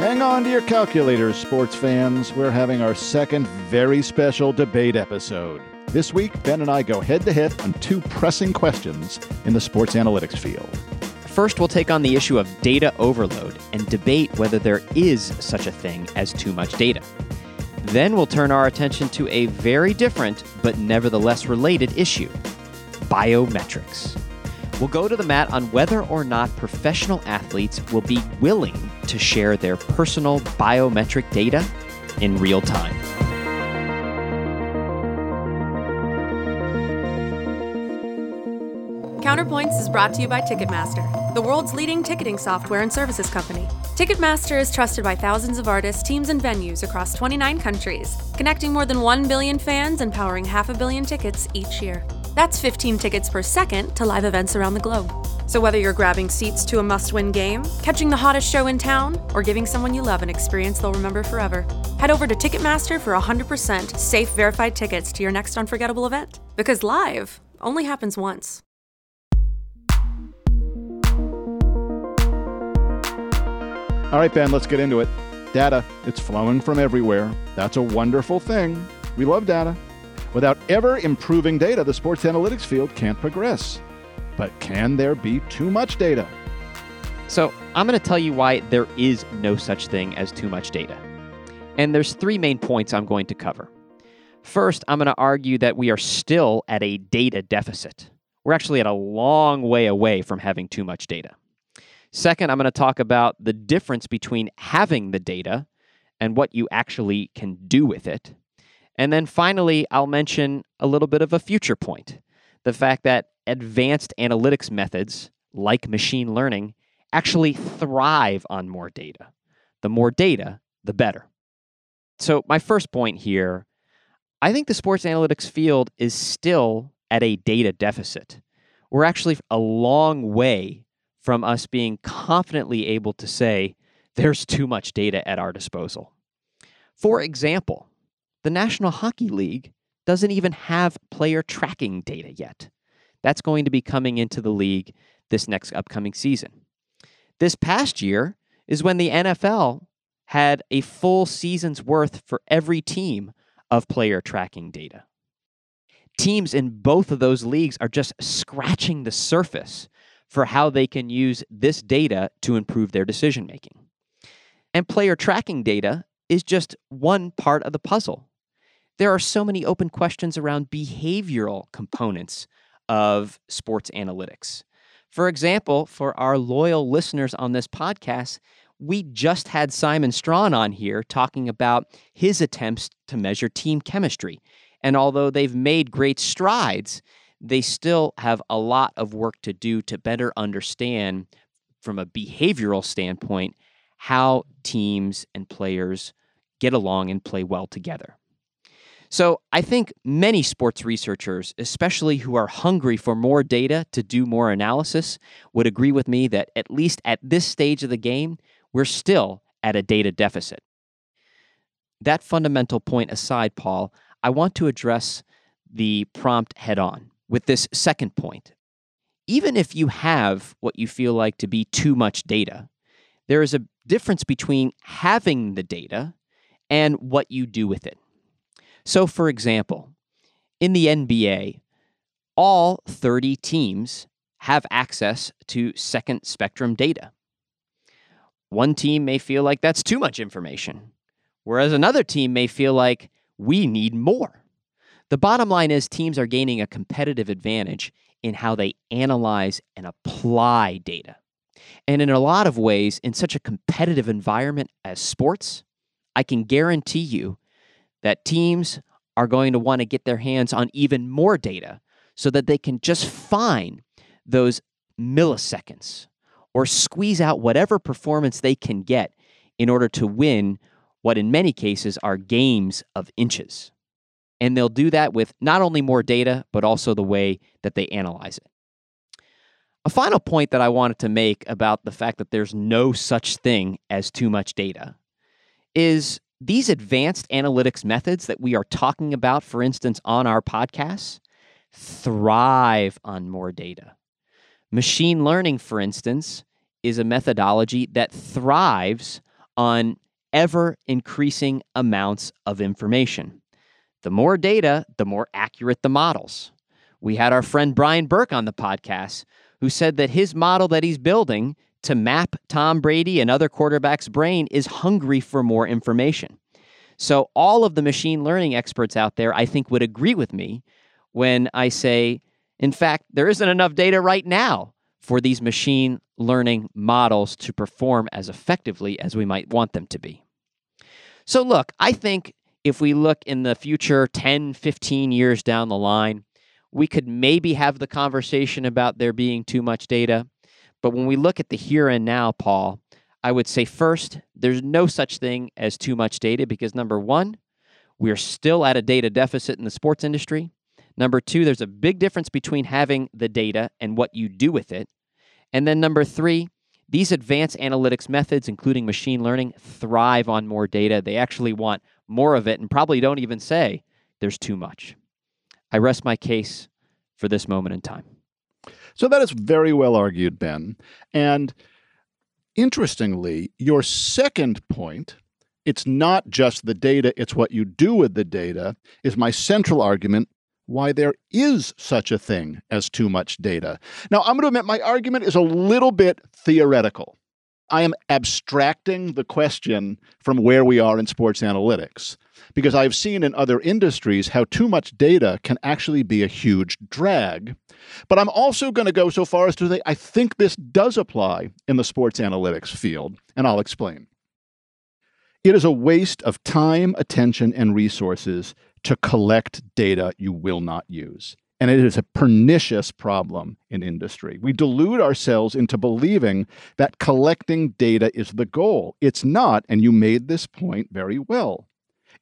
Hang on to your calculators, sports fans. We're having our second very special debate episode. This week, Ben and I go head to head on two pressing questions in the sports analytics field. First, we'll take on the issue of data overload and debate whether there is such a thing as too much data. Then we'll turn our attention to a very different but nevertheless related issue biometrics. We'll go to the mat on whether or not professional athletes will be willing to share their personal biometric data in real time. Counterpoints is brought to you by Ticketmaster, the world's leading ticketing software and services company. Ticketmaster is trusted by thousands of artists, teams, and venues across 29 countries, connecting more than 1 billion fans and powering half a billion tickets each year. That's 15 tickets per second to live events around the globe. So whether you're grabbing seats to a must win game, catching the hottest show in town, or giving someone you love an experience they'll remember forever, head over to Ticketmaster for 100% safe, verified tickets to your next unforgettable event. Because live only happens once. All right, Ben, let's get into it. Data, it's flowing from everywhere. That's a wonderful thing. We love data. Without ever improving data, the sports analytics field can't progress. But can there be too much data? So, I'm going to tell you why there is no such thing as too much data. And there's three main points I'm going to cover. First, I'm going to argue that we are still at a data deficit. We're actually at a long way away from having too much data. Second, I'm going to talk about the difference between having the data and what you actually can do with it. And then finally, I'll mention a little bit of a future point the fact that advanced analytics methods like machine learning actually thrive on more data. The more data, the better. So, my first point here I think the sports analytics field is still at a data deficit. We're actually a long way from us being confidently able to say there's too much data at our disposal. For example, the National Hockey League doesn't even have player tracking data yet. That's going to be coming into the league this next upcoming season. This past year is when the NFL had a full season's worth for every team of player tracking data. Teams in both of those leagues are just scratching the surface for how they can use this data to improve their decision making. And player tracking data is just one part of the puzzle. There are so many open questions around behavioral components of sports analytics. For example, for our loyal listeners on this podcast, we just had Simon Strawn on here talking about his attempts to measure team chemistry. And although they've made great strides, they still have a lot of work to do to better understand from a behavioral standpoint how teams and players get along and play well together. So, I think many sports researchers, especially who are hungry for more data to do more analysis, would agree with me that at least at this stage of the game, we're still at a data deficit. That fundamental point aside, Paul, I want to address the prompt head on with this second point. Even if you have what you feel like to be too much data, there is a difference between having the data and what you do with it. So, for example, in the NBA, all 30 teams have access to second spectrum data. One team may feel like that's too much information, whereas another team may feel like we need more. The bottom line is teams are gaining a competitive advantage in how they analyze and apply data. And in a lot of ways, in such a competitive environment as sports, I can guarantee you that teams are going to want to get their hands on even more data so that they can just find those milliseconds or squeeze out whatever performance they can get in order to win what, in many cases, are games of inches. And they'll do that with not only more data, but also the way that they analyze it. A final point that I wanted to make about the fact that there's no such thing as too much data is these advanced analytics methods that we are talking about, for instance, on our podcasts, thrive on more data. Machine learning, for instance, is a methodology that thrives on ever increasing amounts of information. The more data, the more accurate the models. We had our friend Brian Burke on the podcast who said that his model that he's building to map Tom Brady and other quarterbacks' brain is hungry for more information. So, all of the machine learning experts out there, I think, would agree with me when I say, in fact, there isn't enough data right now for these machine learning models to perform as effectively as we might want them to be. So, look, I think if we look in the future 10, 15 years down the line, we could maybe have the conversation about there being too much data. But when we look at the here and now, Paul, I would say first, there's no such thing as too much data because number one, we're still at a data deficit in the sports industry. Number two, there's a big difference between having the data and what you do with it. And then number three, these advanced analytics methods, including machine learning, thrive on more data. They actually want more of it and probably don't even say there's too much. I rest my case for this moment in time. So that is very well argued, Ben. And interestingly, your second point, it's not just the data, it's what you do with the data, is my central argument why there is such a thing as too much data. Now, I'm going to admit my argument is a little bit theoretical. I am abstracting the question from where we are in sports analytics because I've seen in other industries how too much data can actually be a huge drag. But I'm also going to go so far as to say I think this does apply in the sports analytics field, and I'll explain. It is a waste of time, attention, and resources to collect data you will not use. And it is a pernicious problem in industry. We delude ourselves into believing that collecting data is the goal. It's not, and you made this point very well.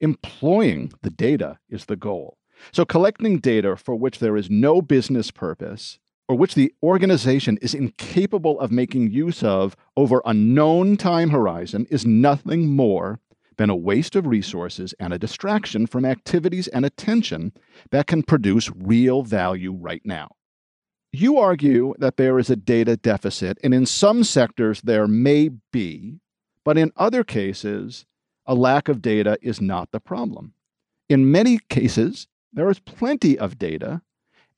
Employing the data is the goal. So, collecting data for which there is no business purpose or which the organization is incapable of making use of over a known time horizon is nothing more than a waste of resources and a distraction from activities and attention that can produce real value right now. You argue that there is a data deficit, and in some sectors there may be, but in other cases, a lack of data is not the problem. In many cases, there is plenty of data,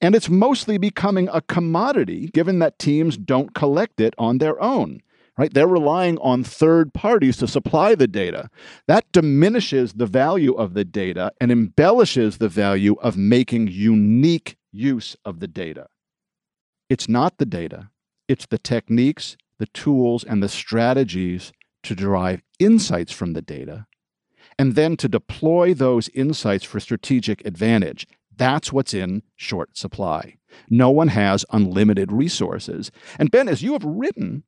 and it's mostly becoming a commodity given that teams don't collect it on their own right? They're relying on third parties to supply the data. That diminishes the value of the data and embellishes the value of making unique use of the data. It's not the data, it's the techniques, the tools, and the strategies to derive insights from the data and then to deploy those insights for strategic advantage. That's what's in short supply. No one has unlimited resources. And Ben, as you have written,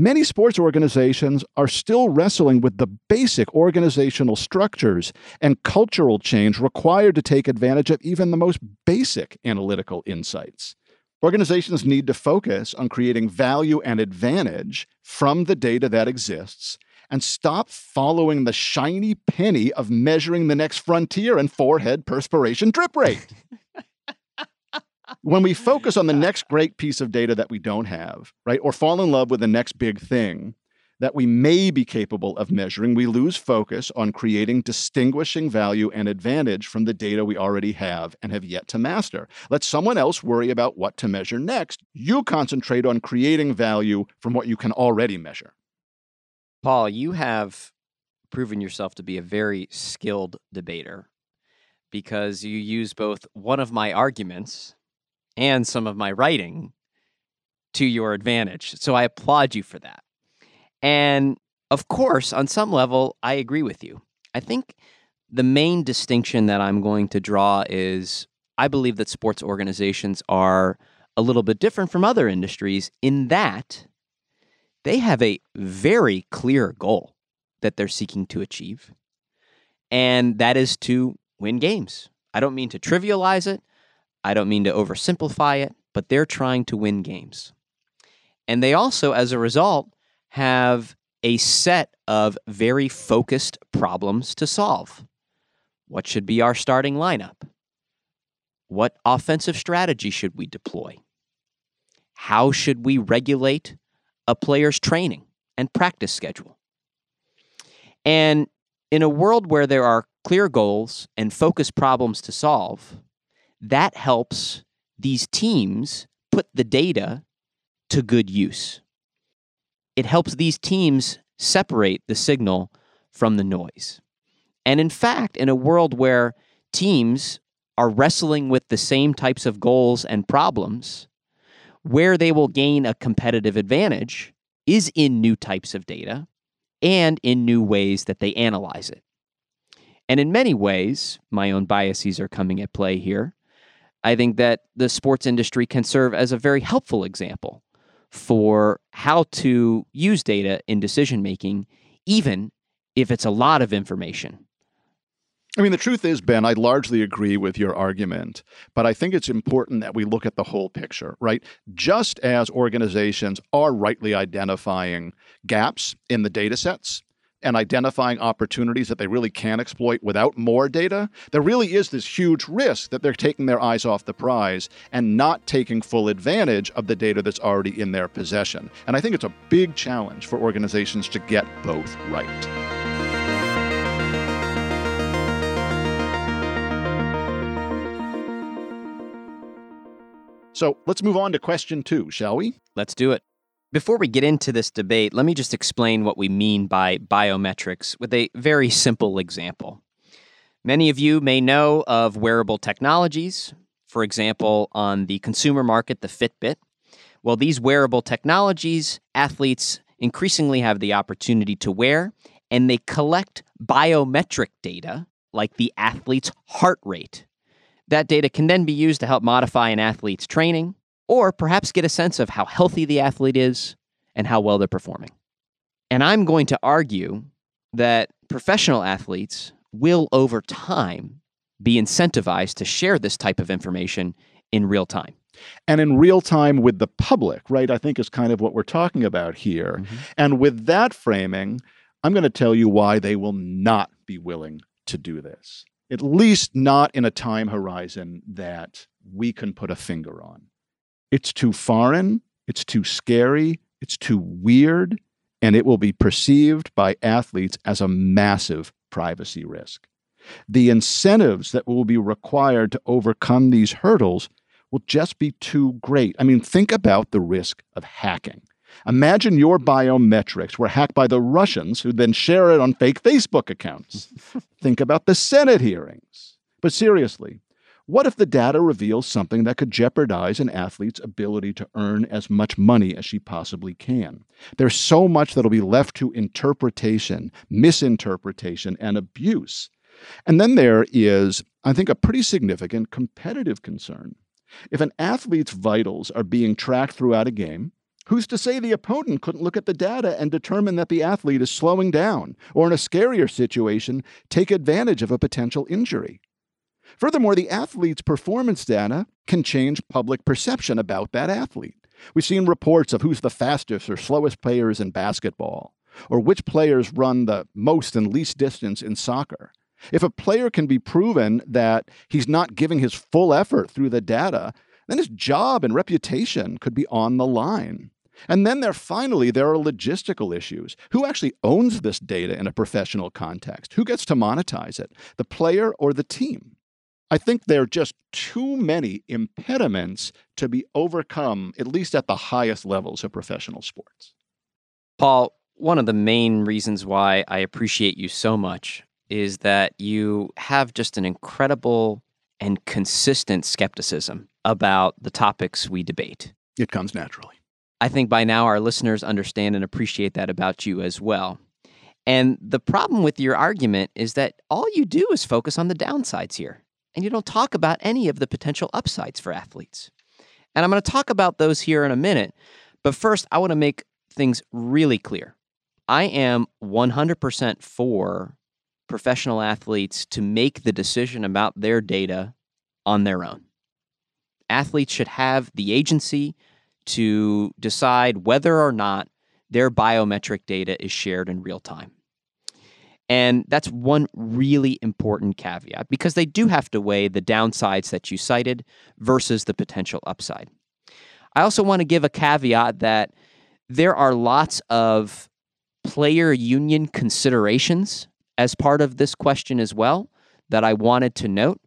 Many sports organizations are still wrestling with the basic organizational structures and cultural change required to take advantage of even the most basic analytical insights. Organizations need to focus on creating value and advantage from the data that exists and stop following the shiny penny of measuring the next frontier and forehead perspiration drip rate. when we focus on the next great piece of data that we don't have, right, or fall in love with the next big thing that we may be capable of measuring, we lose focus on creating distinguishing value and advantage from the data we already have and have yet to master. Let someone else worry about what to measure next. You concentrate on creating value from what you can already measure. Paul, you have proven yourself to be a very skilled debater because you use both one of my arguments and some of my writing to your advantage. So I applaud you for that. And of course, on some level, I agree with you. I think the main distinction that I'm going to draw is I believe that sports organizations are a little bit different from other industries in that they have a very clear goal that they're seeking to achieve, and that is to win games. I don't mean to trivialize it. I don't mean to oversimplify it, but they're trying to win games. And they also, as a result, have a set of very focused problems to solve. What should be our starting lineup? What offensive strategy should we deploy? How should we regulate a player's training and practice schedule? And in a world where there are clear goals and focused problems to solve, that helps these teams put the data to good use. It helps these teams separate the signal from the noise. And in fact, in a world where teams are wrestling with the same types of goals and problems, where they will gain a competitive advantage is in new types of data and in new ways that they analyze it. And in many ways, my own biases are coming at play here. I think that the sports industry can serve as a very helpful example for how to use data in decision making, even if it's a lot of information. I mean, the truth is, Ben, I largely agree with your argument, but I think it's important that we look at the whole picture, right? Just as organizations are rightly identifying gaps in the data sets and identifying opportunities that they really can exploit without more data, there really is this huge risk that they're taking their eyes off the prize and not taking full advantage of the data that's already in their possession. And I think it's a big challenge for organizations to get both right. So let's move on to question two, shall we? Let's do it. Before we get into this debate, let me just explain what we mean by biometrics with a very simple example. Many of you may know of wearable technologies, for example, on the consumer market, the Fitbit. Well, these wearable technologies, athletes increasingly have the opportunity to wear, and they collect biometric data like the athlete's heart rate. That data can then be used to help modify an athlete's training, or perhaps get a sense of how healthy the athlete is and how well they're performing. And I'm going to argue that professional athletes will, over time, be incentivized to share this type of information in real time. And in real time with the public, right? I think is kind of what we're talking about here. Mm-hmm. And with that framing, I'm going to tell you why they will not be willing to do this, at least not in a time horizon that we can put a finger on. It's too foreign, it's too scary, it's too weird, and it will be perceived by athletes as a massive privacy risk. The incentives that will be required to overcome these hurdles will just be too great. I mean, think about the risk of hacking. Imagine your biometrics were hacked by the Russians who then share it on fake Facebook accounts. think about the Senate hearings. But seriously, what if the data reveals something that could jeopardize an athlete's ability to earn as much money as she possibly can? There's so much that'll be left to interpretation, misinterpretation, and abuse. And then there is, I think, a pretty significant competitive concern. If an athlete's vitals are being tracked throughout a game, Who's to say the opponent couldn't look at the data and determine that the athlete is slowing down, or in a scarier situation, take advantage of a potential injury? Furthermore, the athlete's performance data can change public perception about that athlete. We've seen reports of who's the fastest or slowest players in basketball, or which players run the most and least distance in soccer. If a player can be proven that he's not giving his full effort through the data, then his job and reputation could be on the line. And then there finally there are logistical issues. Who actually owns this data in a professional context? Who gets to monetize it? The player or the team? I think there are just too many impediments to be overcome, at least at the highest levels of professional sports. Paul, one of the main reasons why I appreciate you so much is that you have just an incredible and consistent skepticism about the topics we debate. It comes naturally. I think by now our listeners understand and appreciate that about you as well. And the problem with your argument is that all you do is focus on the downsides here and you don't talk about any of the potential upsides for athletes. And I'm going to talk about those here in a minute. But first, I want to make things really clear. I am 100% for professional athletes to make the decision about their data on their own. Athletes should have the agency to decide whether or not their biometric data is shared in real time. And that's one really important caveat because they do have to weigh the downsides that you cited versus the potential upside. I also want to give a caveat that there are lots of player union considerations as part of this question as well that I wanted to note.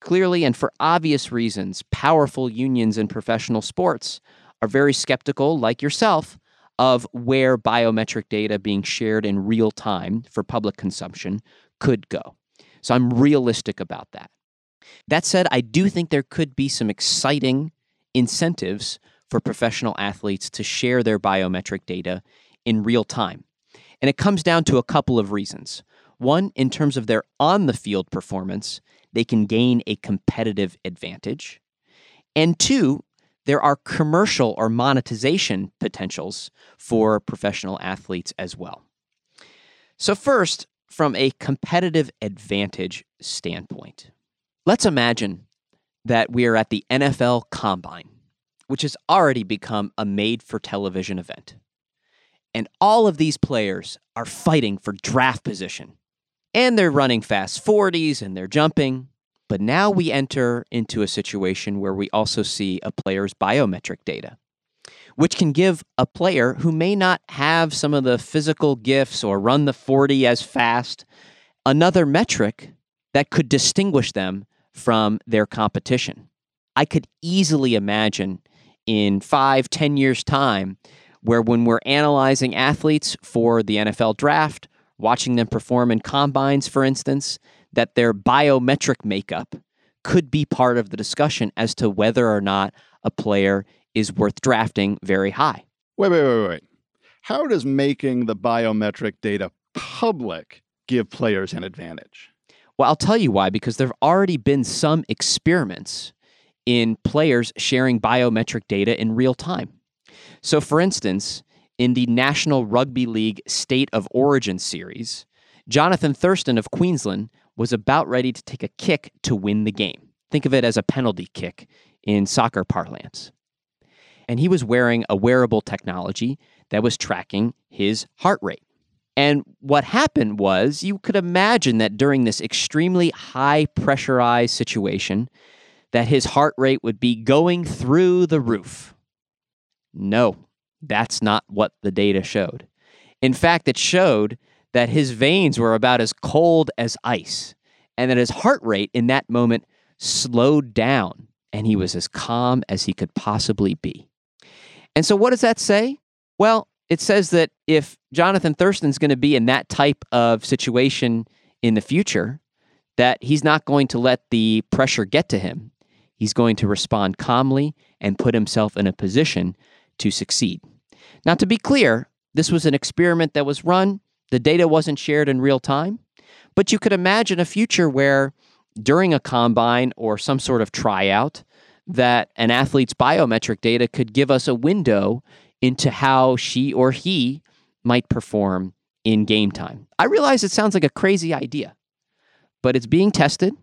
Clearly, and for obvious reasons, powerful unions in professional sports are very skeptical, like yourself, of where biometric data being shared in real time for public consumption could go. So I'm realistic about that. That said, I do think there could be some exciting incentives for professional athletes to share their biometric data in real time. And it comes down to a couple of reasons. One, in terms of their on the field performance, they can gain a competitive advantage. And two, there are commercial or monetization potentials for professional athletes as well. So, first, from a competitive advantage standpoint, let's imagine that we are at the NFL Combine, which has already become a made for television event. And all of these players are fighting for draft position. And they're running fast 40s and they're jumping. But now we enter into a situation where we also see a player's biometric data, which can give a player who may not have some of the physical gifts or run the 40 as fast another metric that could distinguish them from their competition. I could easily imagine in five, ten years' time where when we're analyzing athletes for the NFL draft, watching them perform in combines, for instance, that their biometric makeup could be part of the discussion as to whether or not a player is worth drafting very high. Wait, wait, wait, wait. How does making the biometric data public give players an advantage? Well, I'll tell you why, because there have already been some experiments in players sharing biometric data in real time. So, for instance, in the National Rugby League State of Origin series, Jonathan Thurston of Queensland was about ready to take a kick to win the game. Think of it as a penalty kick in soccer parlance. And he was wearing a wearable technology that was tracking his heart rate. And what happened was you could imagine that during this extremely high pressurized situation that his heart rate would be going through the roof. No, that's not what the data showed. In fact, it showed that his veins were about as cold as ice and that his heart rate in that moment slowed down and he was as calm as he could possibly be. And so, what does that say? Well, it says that if Jonathan Thurston's going to be in that type of situation in the future, that he's not going to let the pressure get to him. He's going to respond calmly and put himself in a position to succeed. Now, to be clear, this was an experiment that was run the data wasn't shared in real time, but you could imagine a future where during a combine or some sort of tryout, that an athlete's biometric data could give us a window into how she or he might perform in game time. I realize it sounds like a crazy idea, but it's being tested,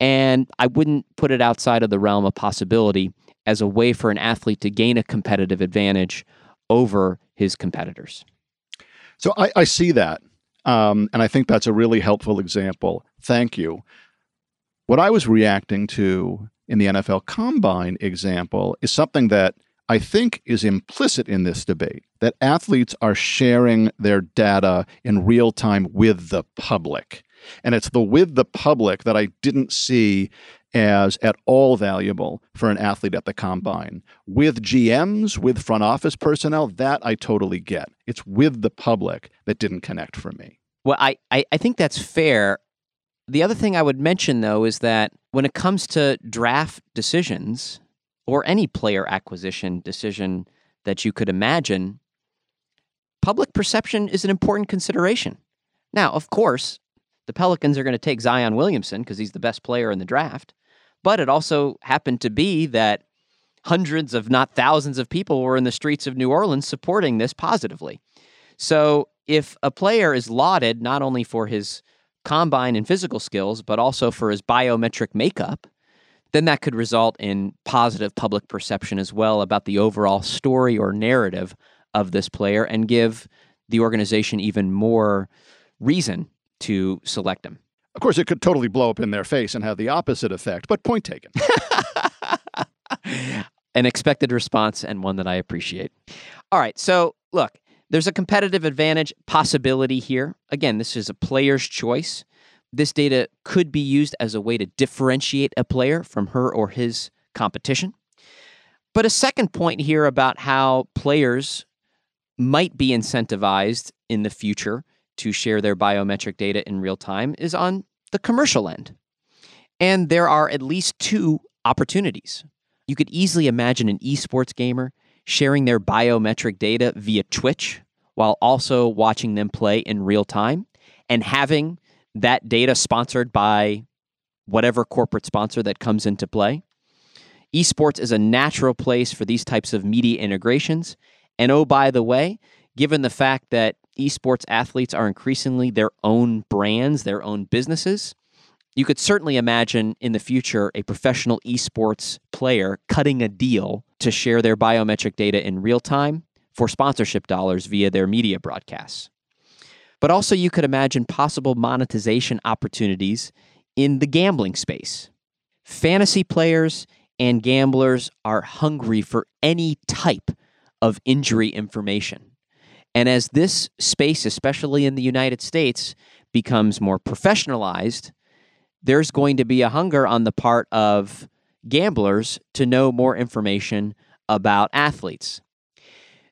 and I wouldn't put it outside of the realm of possibility as a way for an athlete to gain a competitive advantage over his competitors. So I, I see that. Um, and I think that's a really helpful example. Thank you. What I was reacting to in the NFL Combine example is something that I think is implicit in this debate that athletes are sharing their data in real time with the public. And it's the with the public that I didn't see as at all valuable for an athlete at the combine. With GMs, with front office personnel, that I totally get. It's with the public that didn't connect for me. Well, I, I, I think that's fair. The other thing I would mention, though, is that when it comes to draft decisions or any player acquisition decision that you could imagine, public perception is an important consideration. Now, of course, the Pelicans are going to take Zion Williamson because he's the best player in the draft. But it also happened to be that hundreds, of not thousands, of people were in the streets of New Orleans supporting this positively. So if a player is lauded not only for his combine and physical skills, but also for his biometric makeup, then that could result in positive public perception as well about the overall story or narrative of this player and give the organization even more reason to select him. Of course, it could totally blow up in their face and have the opposite effect, but point taken. An expected response and one that I appreciate. All right. So, look, There's a competitive advantage possibility here. Again, this is a player's choice. This data could be used as a way to differentiate a player from her or his competition. But a second point here about how players might be incentivized in the future to share their biometric data in real time is on the commercial end. And there are at least two opportunities. You could easily imagine an esports gamer sharing their biometric data via Twitch while also watching them play in real time and having that data sponsored by whatever corporate sponsor that comes into play. Esports is a natural place for these types of media integrations. And oh, by the way, given the fact that esports athletes are increasingly their own brands, their own businesses, you could certainly imagine in the future a professional esports player cutting a deal to share their biometric data in real time for sponsorship dollars via their media broadcasts. But also, you could imagine possible monetization opportunities in the gambling space. Fantasy players and gamblers are hungry for any type of injury information. And as this space, especially in the United States, becomes more professionalized, there's going to be a hunger on the part of gamblers to know more information about athletes.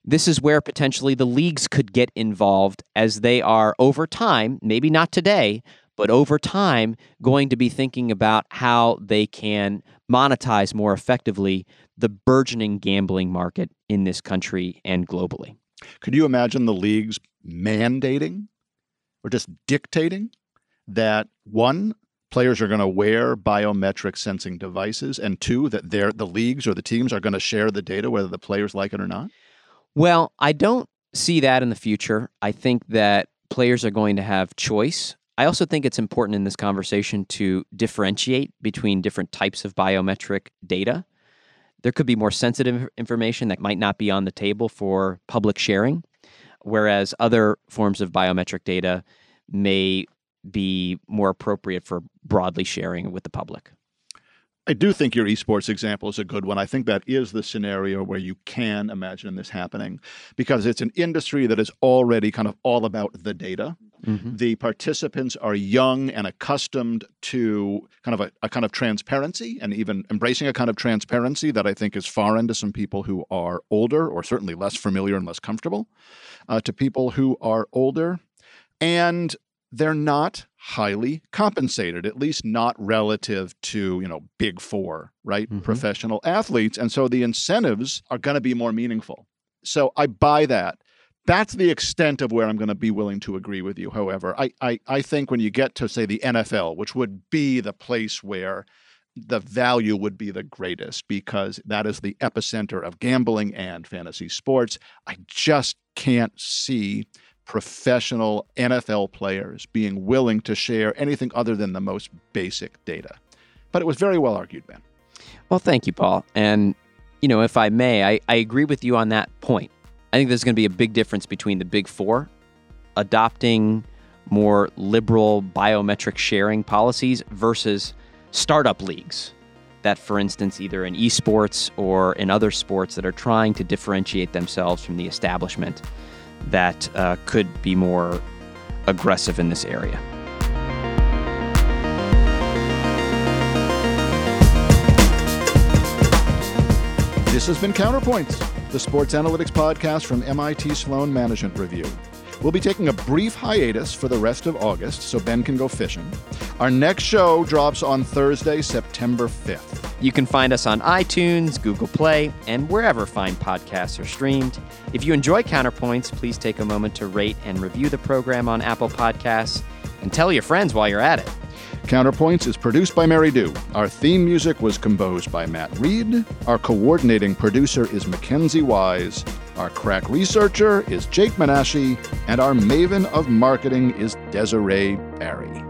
This is where potentially the leagues could get involved as they are over time, maybe not today, but over time, going to be thinking about how they can monetize more effectively the burgeoning gambling market in this country and globally. Could you imagine the leagues mandating or just dictating that one, players are going to wear biometric sensing devices, and two, that they're, the leagues or the teams are going to share the data whether the players like it or not? Well, I don't see that in the future. I think that players are going to have choice. I also think it's important in this conversation to differentiate between different types of biometric data. There could be more sensitive information that might not be on the table for public sharing, whereas other forms of biometric data may be more appropriate for broadly sharing with the public. I do think your esports example is a good one. I think that is the scenario where you can imagine this happening because it's an industry that is already kind of all about the data. Mm-hmm. The participants are young and accustomed to kind of a, a, kind of transparency and even embracing a kind of transparency that I think is foreign to some people who are older or certainly less familiar and less comfortable. Uh, to people who are older. And they're not highly compensated, at least not relative to, you know, big four, right? Mm-hmm. Professional athletes. And so the incentives are going to be more meaningful. So I buy that. That's the extent of where I'm going to be willing to agree with you. However, I, I, I think when you get to, say, the NFL, which would be the place where the value would be the greatest because that is the epicenter of gambling and fantasy sports, I just can't see professional NFL players being willing to share anything other than the most basic data. But it was very well argued, Ben. Well, thank you, Paul. And, you know, if I may, I, I agree with you on that point. I think there's going to be a big difference between the big four adopting more liberal biometric sharing policies versus startup leagues that, for instance, either in esports or in other sports that are trying to differentiate themselves from the establishment that uh, could be more aggressive in this area. This has been Counterpoints, the sports analytics podcast from MIT Sloan Management Review. We'll be taking a brief hiatus for the rest of August so Ben can go fishing. Our next show drops on Thursday, September 5th. You can find us on iTunes, Google Play, and wherever fine podcasts are streamed. If you enjoy Counterpoints, please take a moment to rate and review the program on Apple Podcasts and tell your friends while you're at it. Counterpoints is produced by Mary Dooe. Our theme music was composed by Matt Reed. Our coordinating producer is Mackenzie Wise. Our crack researcher is Jake Menashe. And our maven of marketing is Desiree Barry.